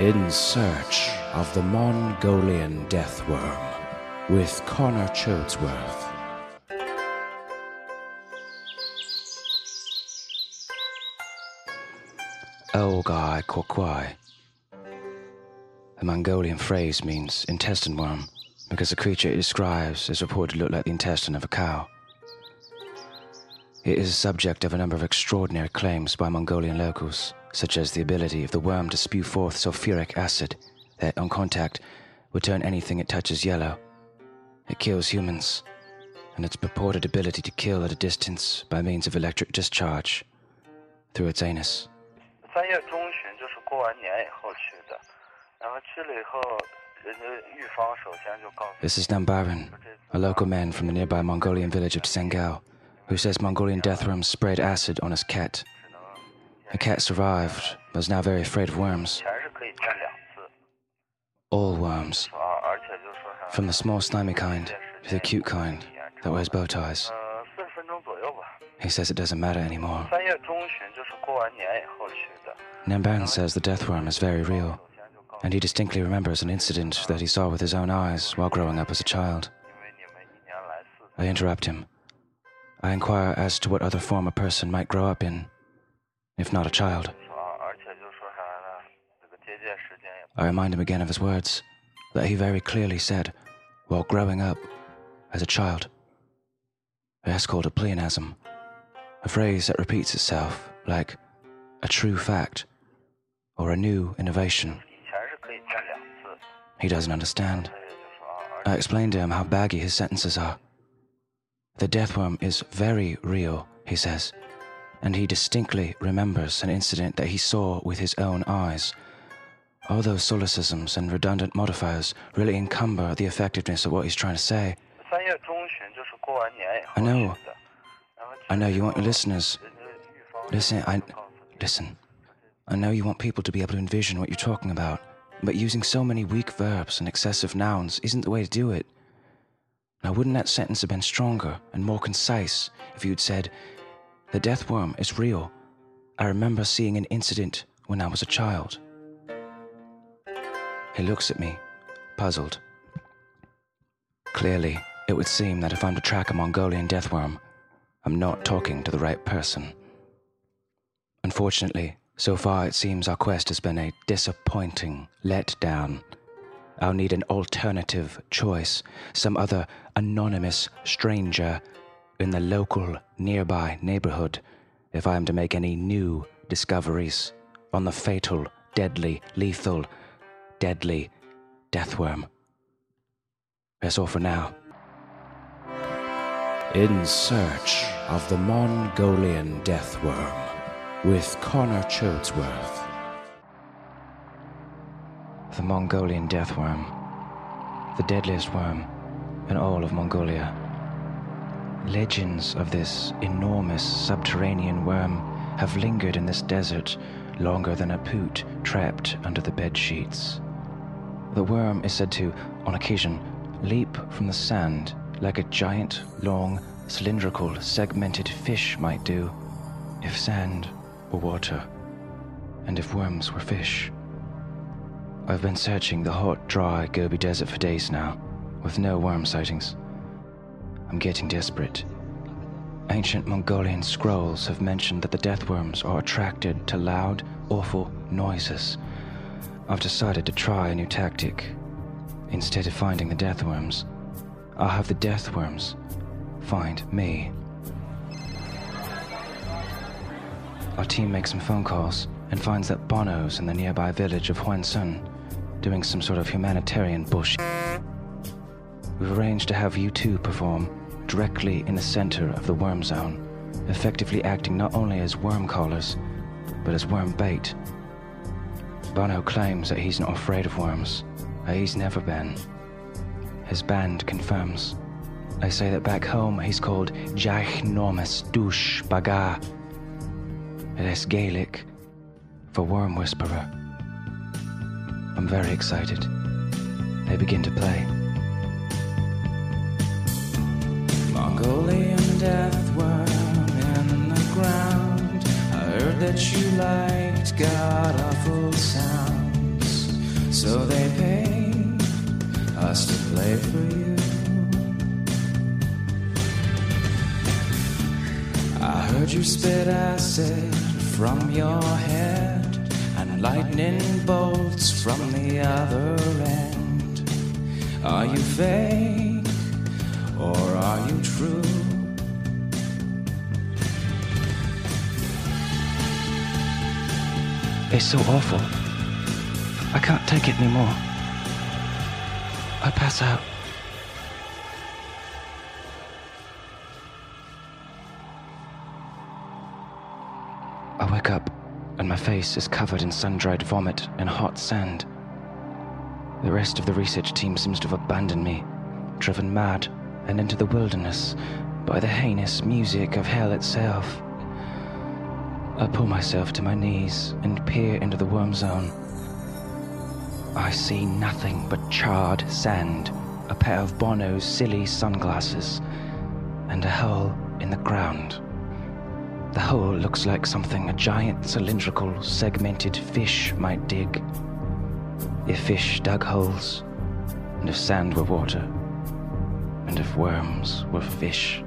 In Search of the Mongolian Death Worm with Connor Choadsworth. Olgoi Khorkhoi. The Mongolian phrase means intestine worm because the creature it describes is reported to look like the intestine of a cow. It is the subject of a number of extraordinary claims by Mongolian locals, such as the ability of the worm to spew forth sulfuric acid that, on contact, would turn anything it touches yellow. It kills humans, and its purported ability to kill at a distance by means of electric discharge through its anus. 三月中旬就是过完年以后去的，然后去了以后，人家狱方首先就告诉 This is Nambaran, a local man from the nearby Mongolian village of Tsengao, who says Mongolian death worms sprayed acid on his cat. The cat survived, but is now very afraid of worms. All worms, from the small slimy kind to the cute kind that wears bow ties. He says it doesn't matter anymore. Namban says the death worm is very real, and he distinctly remembers an incident that he saw with his own eyes while growing up as a child. I interrupt him. I inquire as to what other form a person might grow up in, if not a child. I remind him again of his words that he very clearly said while growing up as a child. That's called a pleonasm, a phrase that repeats itself like a true fact or a new innovation. He doesn't understand. I explain to him how baggy his sentences are the deathworm is very real, he says, and he distinctly remembers an incident that he saw with his own eyes. All those solecisms and redundant modifiers really encumber the effectiveness of what he's trying to say. I know. I know you want your listeners. Listen, I. Listen. I know you want people to be able to envision what you're talking about, but using so many weak verbs and excessive nouns isn't the way to do it. Now, wouldn't that sentence have been stronger and more concise if you'd said, The death worm is real. I remember seeing an incident when I was a child. He looks at me, puzzled. Clearly, it would seem that if I'm to track a Mongolian death worm, I'm not talking to the right person. Unfortunately, so far it seems our quest has been a disappointing letdown. I'll need an alternative choice, some other anonymous stranger in the local nearby neighborhood, if I am to make any new discoveries on the fatal, deadly, lethal, deadly deathworm. That's all for now. In Search of the Mongolian Deathworm with Connor Choadsworth. The Mongolian deathworm, the deadliest worm in all of Mongolia. Legends of this enormous subterranean worm have lingered in this desert longer than a poot trapped under the bed sheets. The worm is said to, on occasion, leap from the sand like a giant, long, cylindrical, segmented fish might do, if sand were water, and if worms were fish. I've been searching the hot, dry Gobi Desert for days now, with no worm sightings. I'm getting desperate. Ancient Mongolian scrolls have mentioned that the deathworms are attracted to loud, awful noises. I've decided to try a new tactic. Instead of finding the deathworms, I'll have the deathworms find me. Our team makes some phone calls and finds that Bono's in the nearby village of Huansun, doing some sort of humanitarian bullshit. We've arranged to have you two perform directly in the center of the worm zone, effectively acting not only as worm callers, but as worm bait. Bono claims that he's not afraid of worms, that he's never been. His band confirms. They say that back home he's called Ginormous Douche Baga. It is Gaelic for worm whisperer. I'm very excited. They begin to play. Mongolian deathworm in the ground. I heard that you liked god awful sounds. So they paid us to play for you. I heard you spit acid from your head lightning bolts from the other end. Are you fake or are you true? It's so awful. I can't take it anymore. I pass out. Face is covered in sun dried vomit and hot sand. The rest of the research team seems to have abandoned me, driven mad and into the wilderness by the heinous music of hell itself. I pull myself to my knees and peer into the worm zone. I see nothing but charred sand, a pair of Bono's silly sunglasses, and a hole in the ground. The hole looks like something a giant cylindrical segmented fish might dig. If fish dug holes, and if sand were water, and if worms were fish.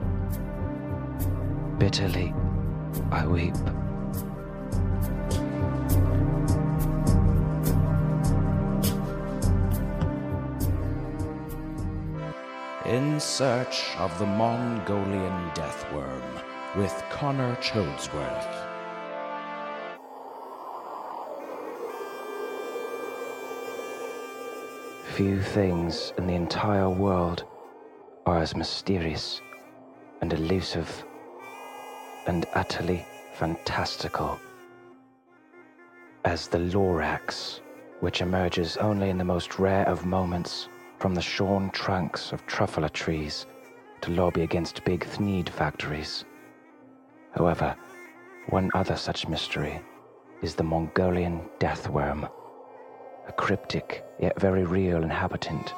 Bitterly, I weep. In Search of the Mongolian Deathworm with Connor Choadsworth. Few things in the entire world are as mysterious and elusive and utterly fantastical as the Lorax, which emerges only in the most rare of moments from the shorn trunks of truffula trees to lobby against big Thneed factories. However, one other such mystery is the Mongolian deathworm, a cryptic yet very real inhabitant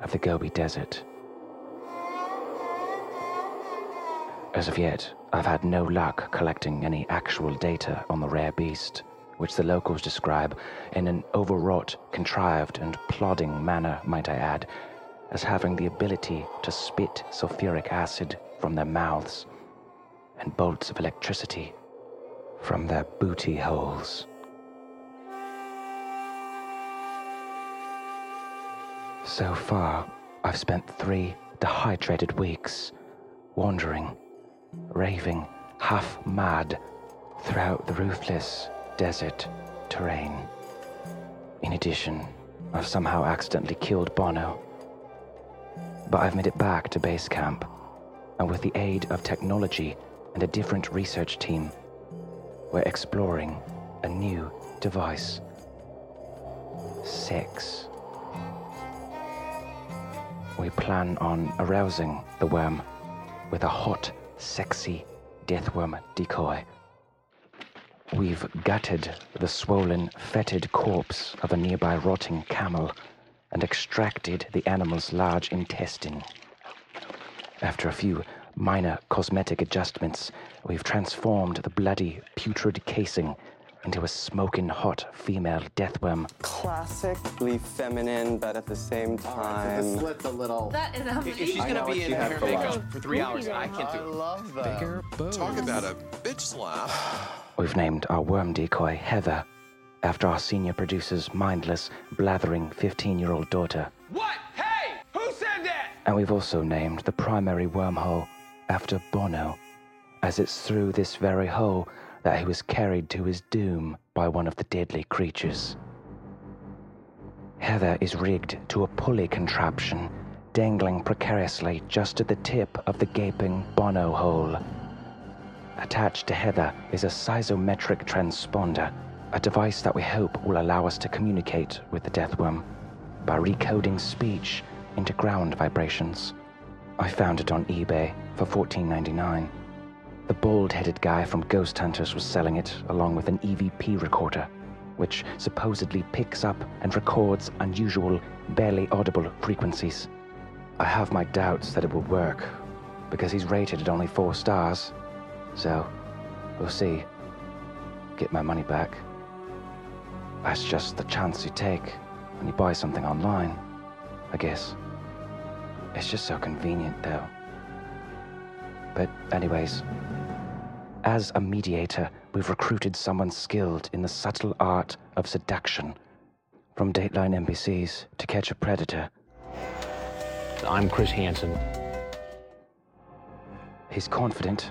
of the Gobi Desert. As of yet, I've had no luck collecting any actual data on the rare beast, which the locals describe in an overwrought, contrived, and plodding manner, might I add, as having the ability to spit sulfuric acid from their mouths and bolts of electricity from their booty holes. So far, I've spent three dehydrated weeks wandering, raving, half mad throughout the ruthless desert terrain. In addition, I've somehow accidentally killed Bono. But I've made it back to base camp, and with the aid of technology and a different research team, we're exploring a new device. Sex. We plan on arousing the worm with a hot, sexy deathworm decoy. We've gutted the swollen, fetid corpse of a nearby rotting camel and extracted the animal's large intestine. After a few minor cosmetic adjustments, we've transformed the bloody, putrid casing into a smoking hot female deathworm. Classically feminine, but at the same oh, The time. slit's a little. That is If amazing. she's gonna be in you hair for makeup for three hours, I can't do it. I love that. Bigger boobs. Talk about a bitch slap. We've named our worm decoy Heather, after our senior producer's mindless, blathering 15 year old daughter. What? Hey! Who said that? And we've also named the primary wormhole after Bono, as it's through this very hole that he was carried to his doom by one of the deadly creatures. Heather is rigged to a pulley contraption dangling precariously just at the tip of the gaping Bono hole. Attached to Heather is a seismometric transponder, a device that we hope will allow us to communicate with the deathworm by recoding speech into ground vibrations. I found it on eBay for $14.99. The bald headed guy from Ghost Hunters was selling it along with an EVP recorder, which supposedly picks up and records unusual, barely audible frequencies. I have my doubts that it will work, because he's rated at only four stars. So, we'll see. Get my money back. That's just the chance you take when you buy something online, I guess. It's just so convenient, though. But, anyways, As a mediator, we've recruited someone skilled in the subtle art of seduction. From Dateline NBC's To Catch a Predator, I'm Chris Hansen. he's confident,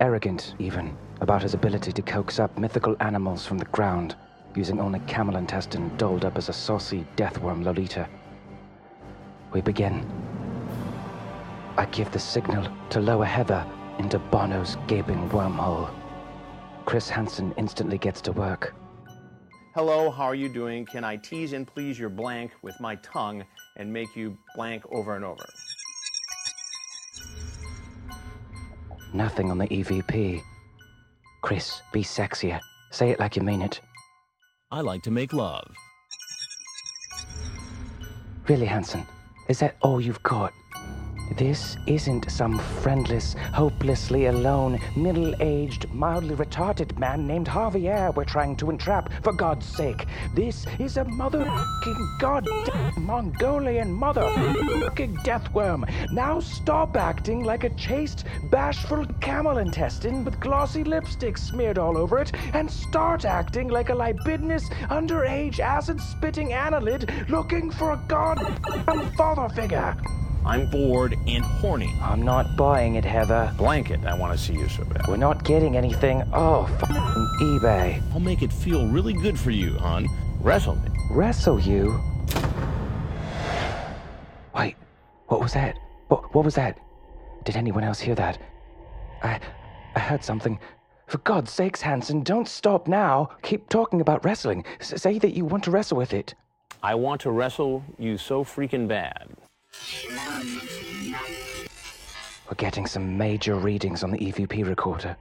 arrogant even, about his ability to coax up mythical animals from the ground, using only camel intestine dolled up as a saucy deathworm Lolita. We begin. I give the signal to lower Heather into Bono's gaping wormhole. Chris Hansen instantly gets to work. Hello, how are you doing? Can I tease and please your blank with my tongue and make you blank over and over? Nothing on the EVP. Chris, be sexier. Say it like you mean it. I like to make love. Really, Hansen? Is that all you've got? This isn't some friendless, hopelessly alone, middle aged, mildly retarded man named Javier we're trying to entrap, for God's sake. This is a motherfucking goddamn Mongolian motherfucking deathworm. Now stop acting like a chaste, bashful camel intestine with glossy lipstick smeared all over it and start acting like a libidinous, underage, acid spitting annelid looking for a goddamn father figure. I'm bored and horny. I'm not buying it, Heather. Blanket, I want to see you so bad. We're not getting anything. Oh, fucking eBay. I'll make it feel really good for you, hon. Wrestle me. Wrestle you? Wait, what was that? What, what was that? Did anyone else hear that? I, I heard something. For God's sakes, Hansen, don't stop now. Keep talking about wrestling. S- say that you want to wrestle with it. I want to wrestle you so freaking bad. We're getting some major readings on the EVP recorder.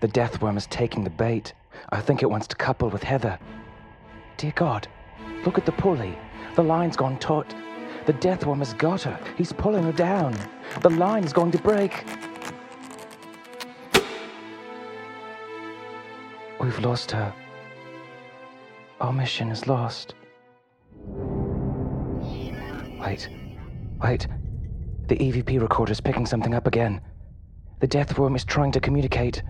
The deathworm is taking the bait. I think it wants to couple with Heather. Dear God, look at the pulley. The line's gone taut. The deathworm has got her. He's pulling her down. The line's going to break. We've lost her. Our mission is lost. Wait, wait. The EVP recorder's picking something up again. The deathworm is trying to communicate.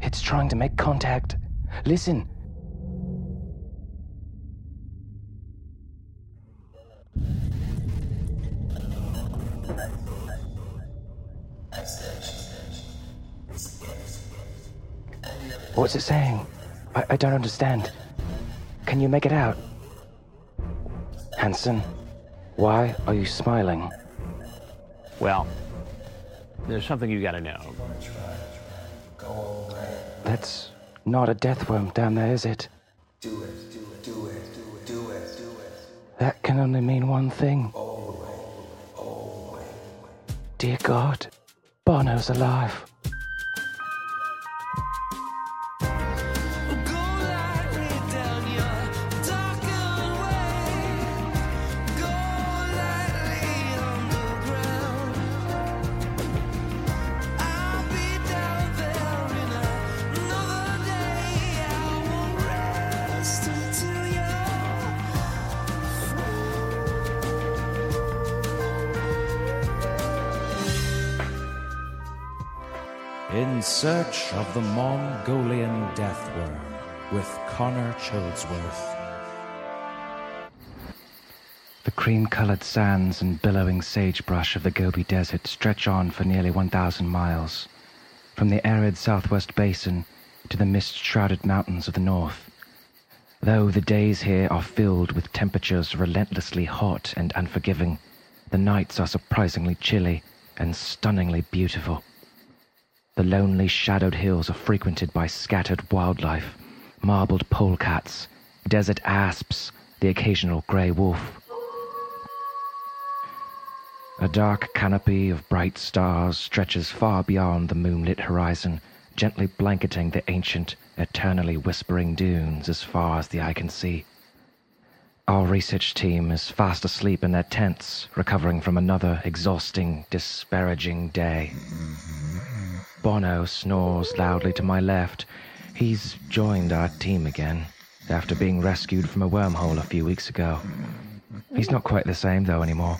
It's trying to make contact. Listen. What's it saying? I, I don't understand. Can you make it out? Hansen, why are you smiling? Well, there's something you gotta know. That's not a death deathworm down there, is it? That can only mean one thing. Dear God, Bono's alive. Search of the Mongolian Deathworm with Connor Choadsworth. The cream colored sands and billowing sagebrush of the Gobi Desert stretch on for nearly 1,000 miles, from the arid southwest basin to the mist shrouded mountains of the north. Though the days here are filled with temperatures relentlessly hot and unforgiving, the nights are surprisingly chilly and stunningly beautiful. The lonely shadowed hills are frequented by scattered wildlife, marbled polecats, desert asps, the occasional grey wolf. A dark canopy of bright stars stretches far beyond the moonlit horizon, gently blanketing the ancient, eternally whispering dunes as far as the eye can see. Our research team is fast asleep in their tents, recovering from another exhausting, disparaging day. Bono snores loudly to my left. He's joined our team again, after being rescued from a wormhole a few weeks ago. He's not quite the same, though, anymore.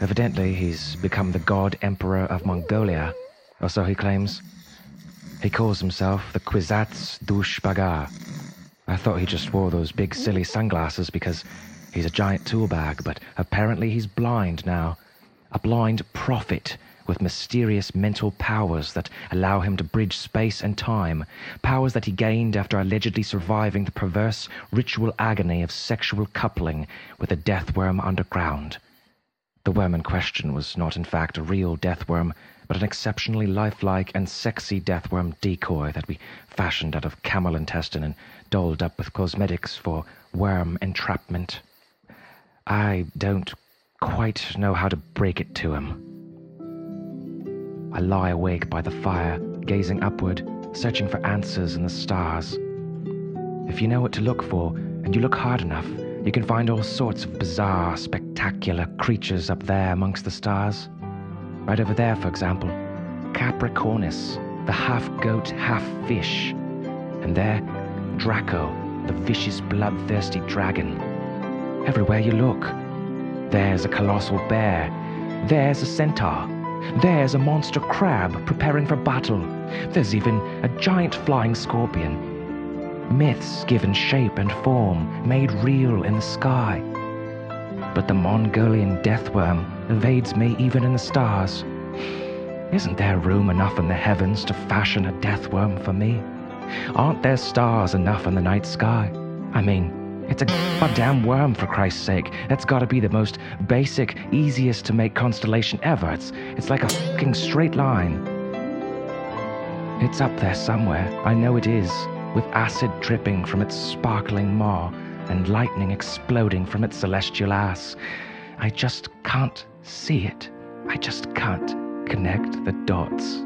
Evidently, he's become the god emperor of Mongolia, or so he claims. He calls himself the Kwisatz Douche Bagar. I thought he just wore those big silly sunglasses because he's a giant tool bag, but apparently he's blind now. A blind prophet with mysterious mental powers that allow him to bridge space and time, powers that he gained after allegedly surviving the perverse ritual agony of sexual coupling with a death worm underground. The worm in question was not, in fact, a real death worm, but an exceptionally lifelike and sexy death worm decoy that we fashioned out of camel intestine and dolled up with cosmetics for worm entrapment. I don't quite know how to break it to him. I lie awake by the fire, gazing upward, searching for answers in the stars. If you know what to look for, and you look hard enough, you can find all sorts of bizarre, spectacular creatures up there amongst the stars. Right over there, for example, Capricornus, the half goat, half fish. And there, Draco, the vicious, bloodthirsty dragon. Everywhere you look, there's a colossal bear, there's a centaur, there's a monster crab preparing for battle, there's even a giant flying scorpion. Myths given shape and form, made real in the sky. But the Mongolian deathworm evades me even in the stars. Isn't there room enough in the heavens to fashion a deathworm for me? Aren't there stars enough in the night sky? I mean, it's a goddamn worm, for Christ's sake. That's gotta be the most basic, easiest to make constellation ever. It's, it's like a fucking straight line. It's up there somewhere. I know it is, with acid dripping from its sparkling maw and lightning exploding from its celestial ass. I just can't see it. I just can't connect the dots.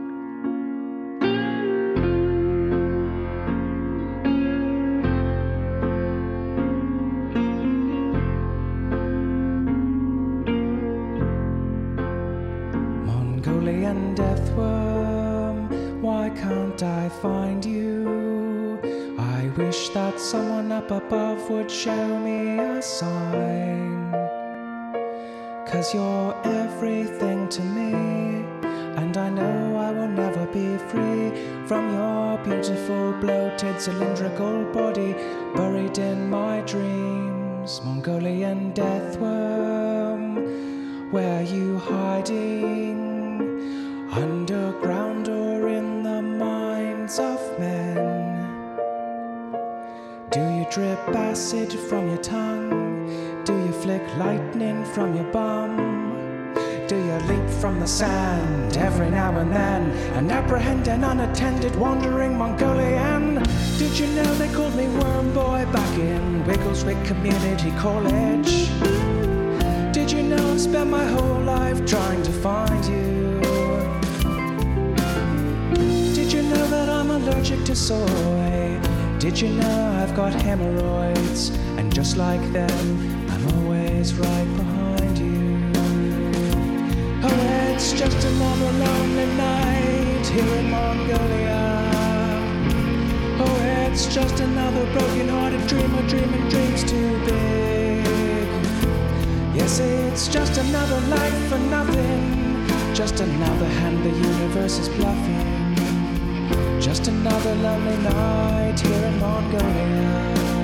In Community College? Did you know I've spent my whole life trying to find you? Did you know that I'm allergic to soy? Did you know I've got hemorrhoids? And just like them, I'm always right behind you. Oh, it's just another lonely night here in Mongolia. It's just another broken hearted dreamer dreaming dreams too big. Yes, it's just another life for nothing. Just another hand the universe is bluffing. Just another lonely night here in Mongolia.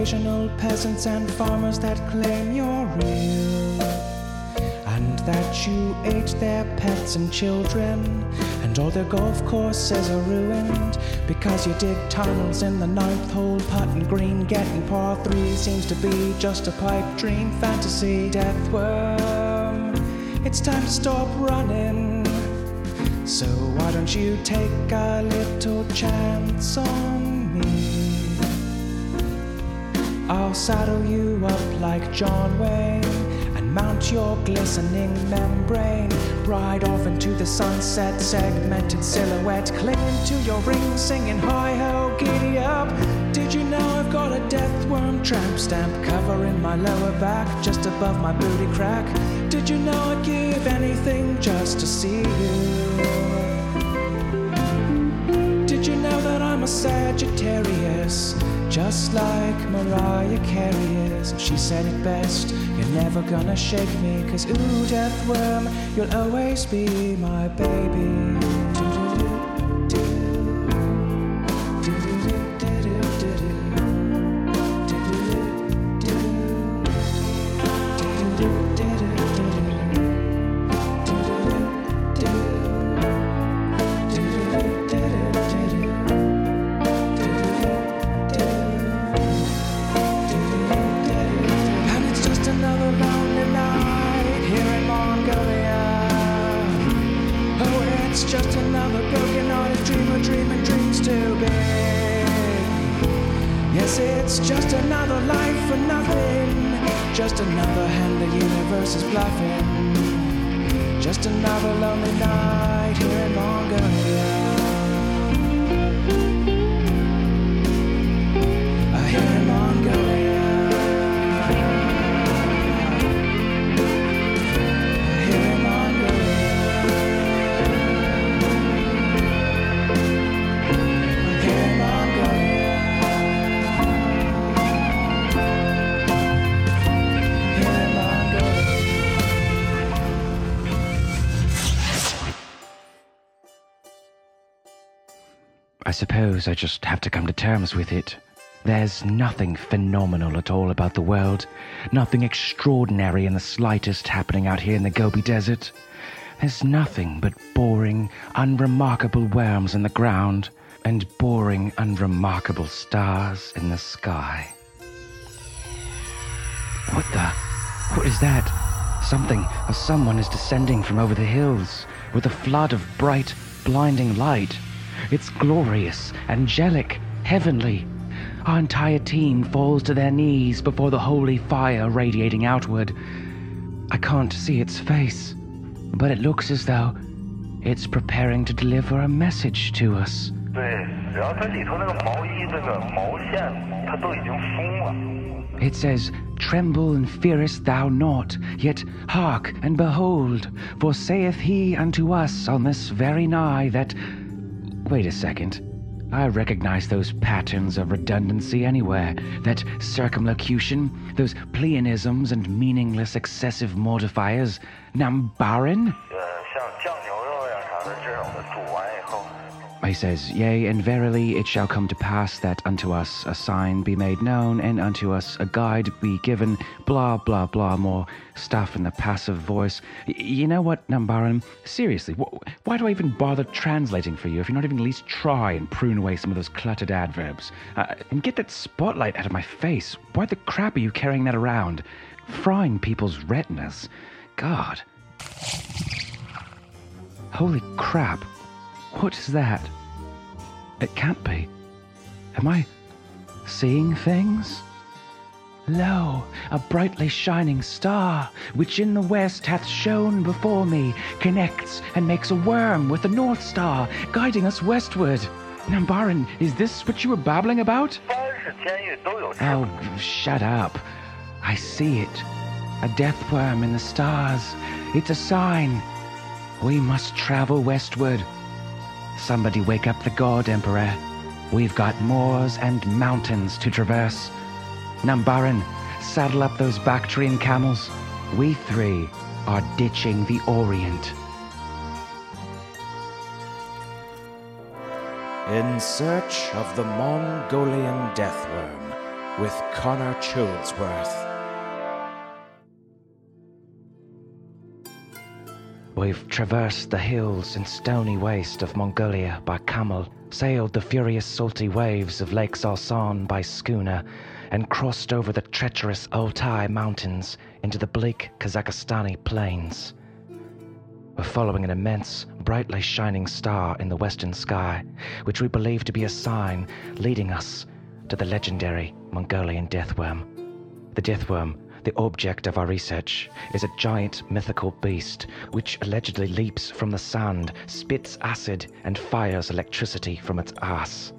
Occasional peasants and farmers that claim you're real. And that you ate their pets and children. And all their golf courses are ruined because you dig tunnels in the ninth hole, putting green. Getting par three seems to be just a pipe dream fantasy. Deathworm, it's time to stop running. So why don't you take a little chance on I'll saddle you up like John Wayne and Mount your glistening membrane. Ride off into the sunset, segmented silhouette. Clinging to your ring, singing hi ho, giddy up. Did you know I've got a death worm tramp stamp covering my lower back, just above my booty crack? Did you know I'd give anything just to see you? Did you know that I'm a Sagittarius? Just like Mariah Carey is. She said it best You're never gonna shake me, cause ooh, death worm, you'll always be my baby. Suppose I just have to come to terms with it. There's nothing phenomenal at all about the world, nothing extraordinary in the slightest happening out here in the Gobi Desert. There's nothing but boring, unremarkable worms in the ground and boring, unremarkable stars in the sky. What the? What is that? Something or someone is descending from over the hills with a flood of bright, blinding light. It's glorious, angelic, heavenly. Our entire team falls to their knees before the holy fire radiating outward. I can't see its face, but it looks as though it's preparing to deliver a message to us. 对，然后它里头那个毛衣这个毛线，它都已经松了。 It says, Tremble and fearest thou not, yet hark and behold, for saith he unto us on this very nigh that. Wait a second. I recognize those patterns of redundancy anywhere. That circumlocution, those pleonasms and meaningless excessive mortifiers. Nambaran? Uh, he says, Yea, and verily it shall come to pass that unto us a sign be made known, and unto us a guide be given, blah, blah, blah, more stuff in the passive voice. Y- you know what, Nambaran? Seriously, wh- why do I even bother translating for you if you're not even at least try and prune away some of those cluttered adverbs? Uh, and get that spotlight out of my face. Why the crap are you carrying that around? Frying people's retinas. God. Holy crap. What is that? It can't be. Am I seeing things? Lo, a brightly shining star, which in the west hath shone before me, connects and makes a worm with the North Star, guiding us westward. Nambaran, is this what you were babbling about? Oh, shut up. I see it. A death worm in the stars. It's a sign. We must travel westward. Somebody wake up the god, Emperor. We've got moors and mountains to traverse. Nambaran, saddle up those Bactrian camels. We three are ditching the Orient. In Search of the Mongolian Deathworm with Connor Choadsworth. We've traversed the hills and stony waste of Mongolia by camel, sailed the furious salty waves of Lake Salsan by schooner, and crossed over the treacherous Altai mountains into the bleak Kazakhstani plains. We're following an immense, brightly shining star in the western sky, which we believe to be a sign leading us to the legendary Mongolian deathworm. The deathworm the object of our research, is a giant mythical beast which allegedly leaps from the sand, spits acid, and fires electricity from its ass.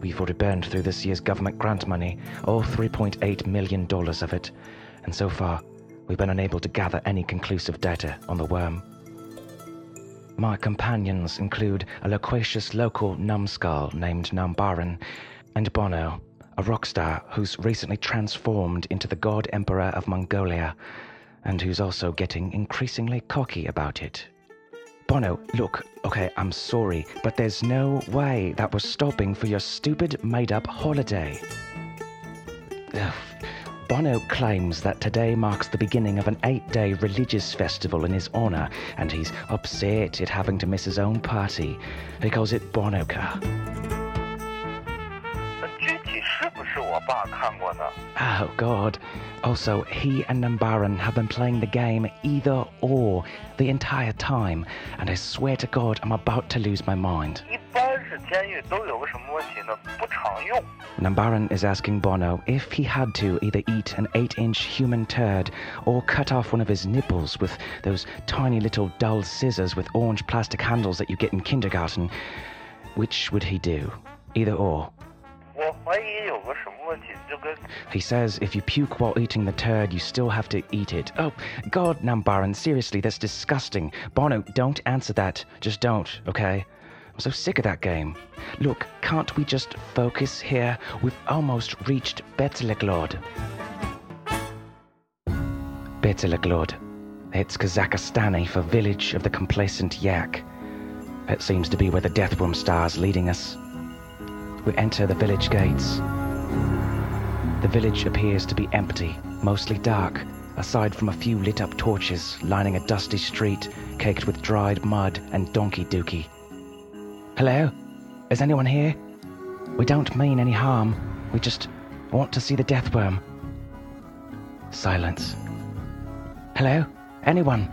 We've already burned through this year's government grant money, all $3.8 million of it, and so far, we've been unable to gather any conclusive data on the worm. My companions include a loquacious local numbskull named Nambaran and Bono, a rock star who's recently transformed into the God Emperor of Mongolia and who's also getting increasingly cocky about it. Bono, look, okay, I'm sorry, but there's no way that we're stopping for your stupid made up holiday. Ugh. Bono claims that today marks the beginning of an eight day religious festival in his honor, and he's upset at having to miss his own party. He calls it Bonoka. 那具体是不是我爸看过呢？ Oh, God. Also, he and Nambaran have been playing the game either or the entire time, and I swear to God, I'm about to lose my mind. 一般是监狱都有个什么问题呢？不常用。 Nambaran is asking Bono if he had to either eat an 8 inch human turd or cut off one of his nipples with those tiny little dull scissors with orange plastic handles that you get in kindergarten. Which would he do? Either or. He says if you puke while eating the turd, you still have to eat it. Oh, God, Nambaran, seriously, that's disgusting. Bono, don't answer that. Just don't, okay? I'm so sick of that game. Look, can't we just focus here? We've almost reached Beteleglod. Beteleglod. It's Kazakhstani for village of the complacent yak. It seems to be where the Deathworm star's leading us. We enter the village gates. The village appears to be empty, mostly dark, aside from a few lit up torches lining a dusty street caked with dried mud and donkey dookie. Hello? Is anyone here? We don't mean any harm. We just want to see the death worm. Silence. Hello? Anyone?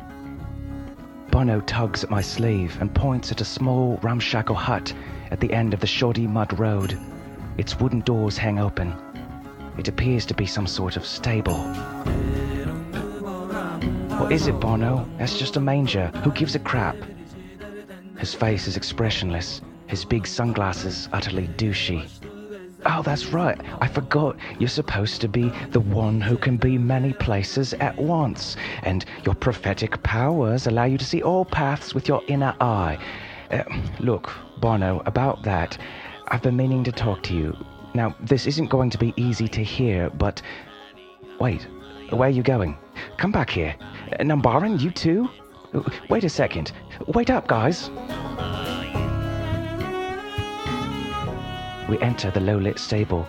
Bono tugs at my sleeve and points at a small, ramshackle hut at the end of the shoddy mud road. Its wooden doors hang open. It appears to be some sort of stable. What is it, Bono? That's just a manger. Who gives a crap? His face is expressionless, his big sunglasses utterly douchey. Oh, that's right. I forgot. You're supposed to be the one who can be many places at once, and your prophetic powers allow you to see all paths with your inner eye. Uh, look, Bono, about that, I've been meaning to talk to you. Now, this isn't going to be easy to hear, but. Wait, where are you going? Come back here. Uh, Nambaran, you too? Uh, Wait a second. Wait up, guys. We enter the low lit stable.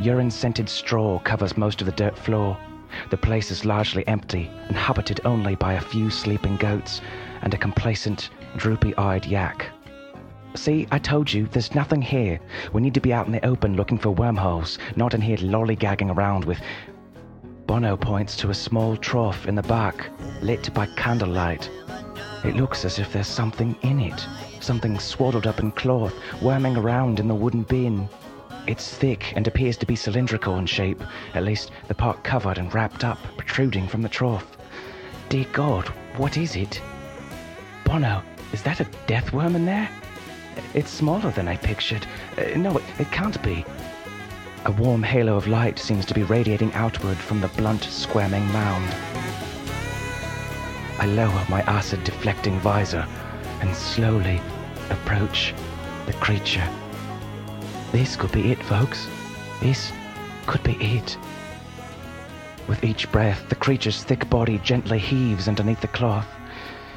Urine scented straw covers most of the dirt floor. The place is largely empty, inhabited only by a few sleeping goats and a complacent, droopy eyed yak. See, I told you, there's nothing here. We need to be out in the open looking for wormholes, not in here lollygagging around with. Bono points to a small trough in the back, lit by candlelight. It looks as if there's something in it, something swaddled up in cloth, worming around in the wooden bin. It's thick and appears to be cylindrical in shape, at least the part covered and wrapped up, protruding from the trough. Dear God, what is it? Bono, is that a death worm in there? It's smaller than I pictured. Uh, no, it, it can't be. A warm halo of light seems to be radiating outward from the blunt, squirming mound. I lower my acid deflecting visor and slowly approach the creature. This could be it, folks. This could be it. With each breath, the creature's thick body gently heaves underneath the cloth.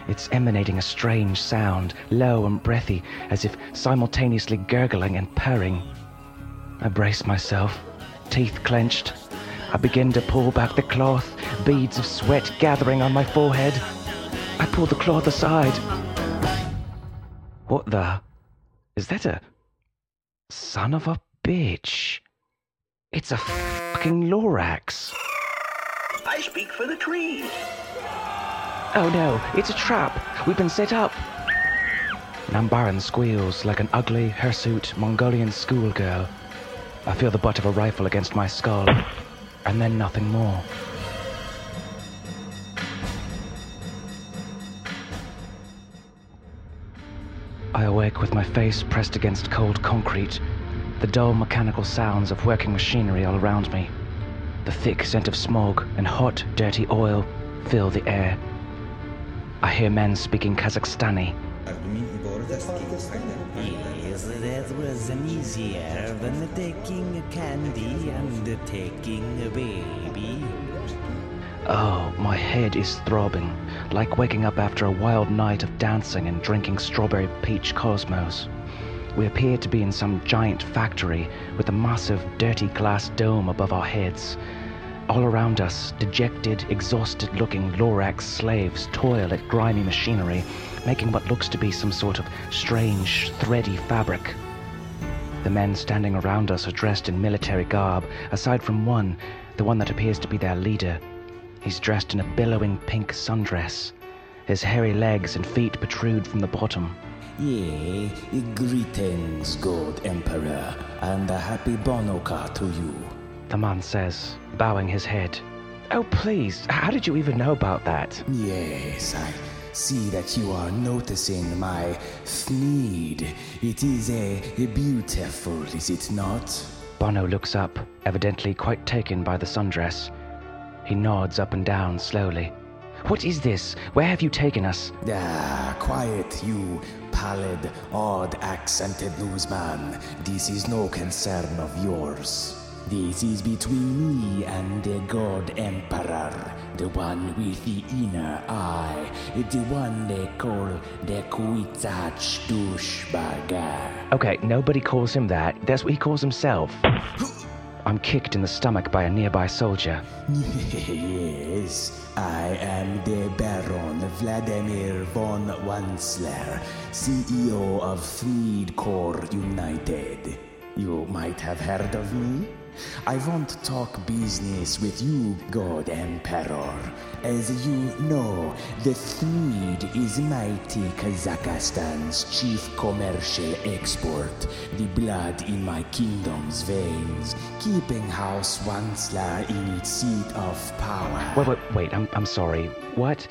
It's emanating a strange sound, low and breathy, as if simultaneously gurgling and purring. I brace myself, teeth clenched. I begin to pull back the cloth, beads of sweat gathering on my forehead. I pull the cloth aside. What the? Is that a. Son of a bitch. It's a fucking Lorax. I speak for the trees. Oh no, it's a trap. We've been set up. Nambaran squeals like an ugly, hirsute Mongolian schoolgirl. I feel the butt of a rifle against my skull. and then nothing more. I awake with my face pressed against cold concrete, the dull mechanical sounds of working machinery all around me. The thick scent of smoke and hot, dirty oil fill the air. I hear men speaking Kazakhstani. Yes, that was easier than taking candy and taking a baby. Oh, my head is throbbing, like waking up after a wild night of dancing and drinking strawberry peach cosmos. We appear to be in some giant factory with a massive, dirty glass dome above our heads. All around us, dejected, exhausted looking Lorax slaves toil at grimy machinery, making what looks to be some sort of strange, thready fabric. The men standing around us are dressed in military garb, aside from one, the one that appears to be their leader. He's dressed in a billowing pink sundress. His hairy legs and feet protrude from the bottom. Yea, greetings, good Emperor, and a happy Bonoka to you. The man says, bowing his head. Oh, please, how did you even know about that? Yes, I see that you are noticing my thneed. It is a, a beautiful, is it not? Bono looks up, evidently quite taken by the sundress. He nods up and down slowly. What is this? Where have you taken us? Ah, quiet, you pallid, odd accented newsman. This is no concern of yours. This is between me and the God Emperor, the one with the inner eye, the one they call the Kwisatz douchebag. Okay, nobody calls him that. That's what he calls himself. I'm kicked in the stomach by a nearby soldier. yes, I am the Baron Vladimir von Wansler, CEO of Freed Corps United. You might have heard of me? I want to talk business with you, God Emperor. As you know, the Thneed is mighty Kazakhstan's chief commercial export, the blood in my kingdom's veins, keeping House Wanslar in its seat of power. Wait, wait, wait, I'm, I'm sorry. What?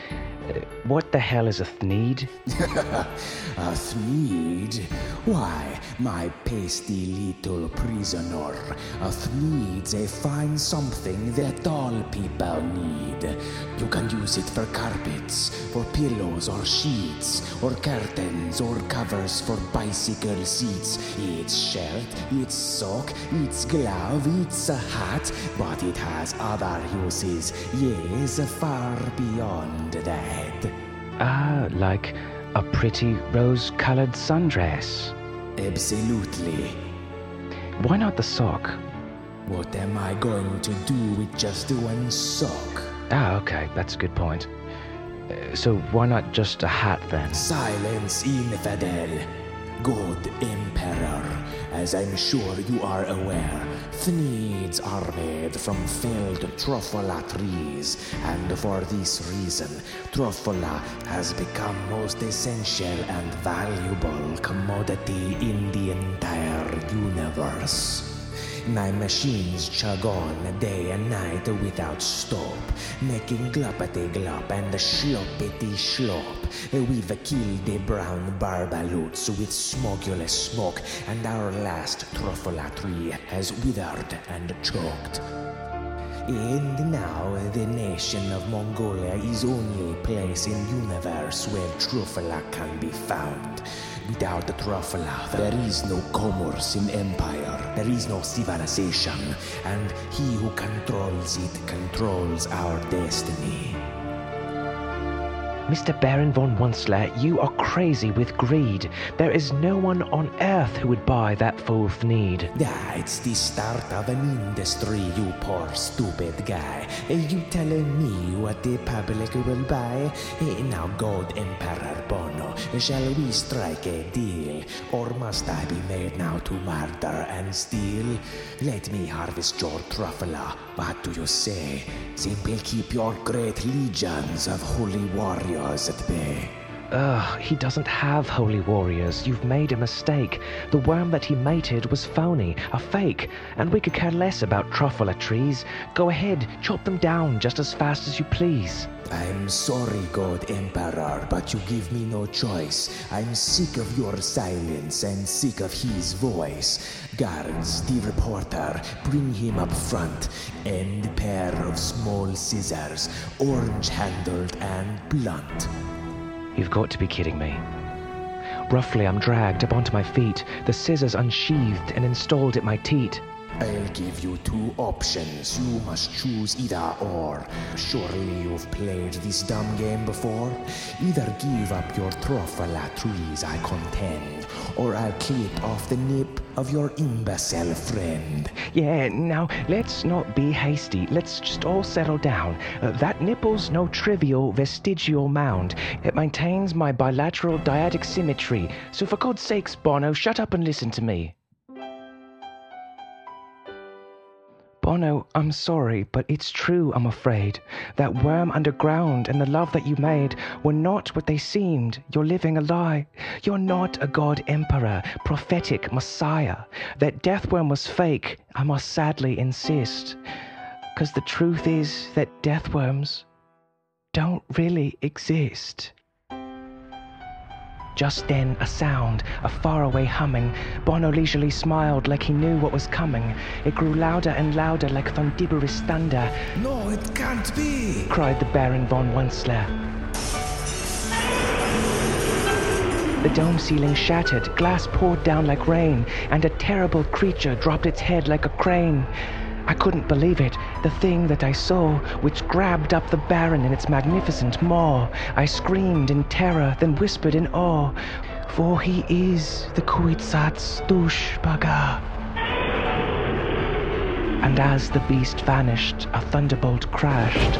What the hell is a thneed? a thneed? Why, my pasty little prisoner, a thneed's a fine something that all people need. You can use it for carpets, for pillows or sheets, or curtains or covers for bicycle seats. It's shirt, it's sock, it's glove, it's a hat, but it has other uses, yes, far beyond that. Ah, like a pretty rose colored sundress. Absolutely. Why not the sock? What am I going to do with just one sock? Ah, okay, that's a good point. Uh, so why not just a hat then? Silence, infidel. Good Emperor, as I'm sure you are aware, Thneeds are made from felled Truffula trees, and for this reason, Truffula has become most essential and valuable commodity in the entire universe. My machines chug on day and night without stop, making gloppity glop and sloppity slop. We've killed the brown barbaloots with smogulous smoke, and our last truffula tree has withered and choked. And now the nation of Mongolia is only place in universe where Truffula can be found. Without the Truffula, there is no commerce in empire, there is no civilization, and he who controls it controls our destiny. Mr. Baron von Wunsler, you are crazy with greed. There is no one on earth who would buy that full thneed. Ah, it's the start of an industry, you poor stupid guy. Are you telling me what the public will buy? Now, God Emperor Bono, shall we strike a deal? Or must I be made now to murder and steal? Let me harvest your truffula. What do you say? Simply keep your great legions of holy warriors at bay. Ugh, he doesn't have holy warriors. You've made a mistake. The worm that he mated was phony, a fake, and we could care less about truffula trees. Go ahead, chop them down just as fast as you please. I'm sorry, God Emperor, but you give me no choice. I'm sick of your silence and sick of his voice. Guards, the reporter, bring him up front. And a pair of small scissors, orange handled and blunt. You've got to be kidding me. Roughly, I'm dragged up onto my feet, the scissors unsheathed and installed at my teat. I'll give you two options. You must choose either or. Surely you've played this dumb game before? Either give up your trees, I contend, or I'll clip off the nip of your imbecile friend. Yeah, now let's not be hasty. Let's just all settle down. Uh, that nipple's no trivial vestigial mound. It maintains my bilateral dyadic symmetry. So for God's sakes, Bono, shut up and listen to me. Bono, I'm sorry, but it's true, I'm afraid. That worm underground and the love that you made were not what they seemed. You're living a lie. You're not a god emperor, prophetic messiah. That deathworm was fake, I must sadly insist. Because the truth is that deathworms don't really exist. Just then, a sound, a faraway humming. Bono leisurely smiled like he knew what was coming. It grew louder and louder like thundiberous thunder. No, it can't be! cried the Baron von Wensler. The dome ceiling shattered, glass poured down like rain, and a terrible creature dropped its head like a crane. I couldn't believe it, the thing that I saw, which grabbed up the Baron in its magnificent maw. I screamed in terror, then whispered in awe, for he is the Kwisatz Douchebaga. And as the beast vanished, a thunderbolt crashed,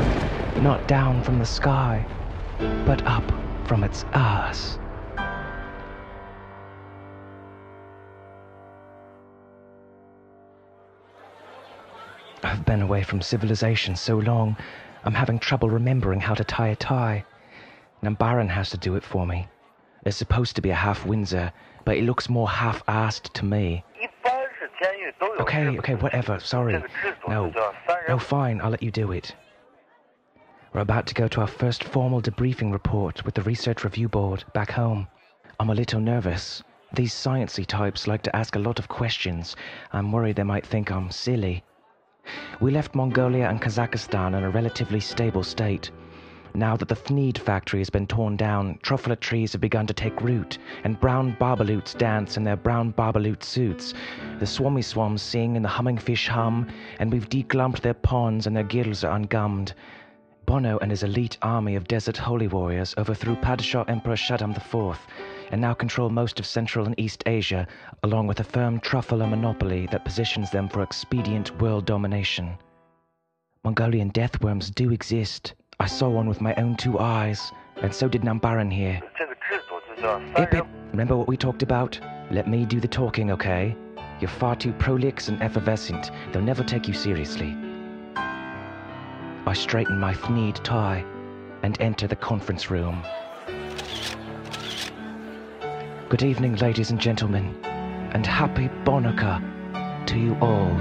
not down from the sky, but up from its ass. I've been away from civilization so long, I'm having trouble remembering how to tie a tie. Nambaran has to do it for me. It's supposed to be a half Windsor, but it looks more half-assed to me. Okay, okay, whatever, sorry. No, no, fine, I'll let you do it. We're about to go to our first formal debriefing report with the Research Review Board back home. I'm a little nervous. These sciencey types like to ask a lot of questions. I'm worried they might think I'm silly. We left Mongolia and Kazakhstan in a relatively stable state. Now that the Thneed factory has been torn down, truffula trees have begun to take root, and brown barbaloots dance in their brown barbaloot suits. The Swomee swans sing and the humming fish hum, and we've deglumped their ponds and their gills are ungummed. Bono and his elite army of desert holy warriors overthrew Padishah Emperor Shaddam IV and now control most of Central and East Asia, along with a firm truffula monopoly that positions them for expedient world domination. Mongolian deathworms do exist. I saw one with my own two eyes, and so did Nambaran here. Ip, ip, remember what we talked about? Let me do the talking, okay? You're far too prolix and effervescent. They'll never take you seriously. I straighten my Thneed tie and enter the conference room. Good evening, ladies and gentlemen, and happy Bonica to you all.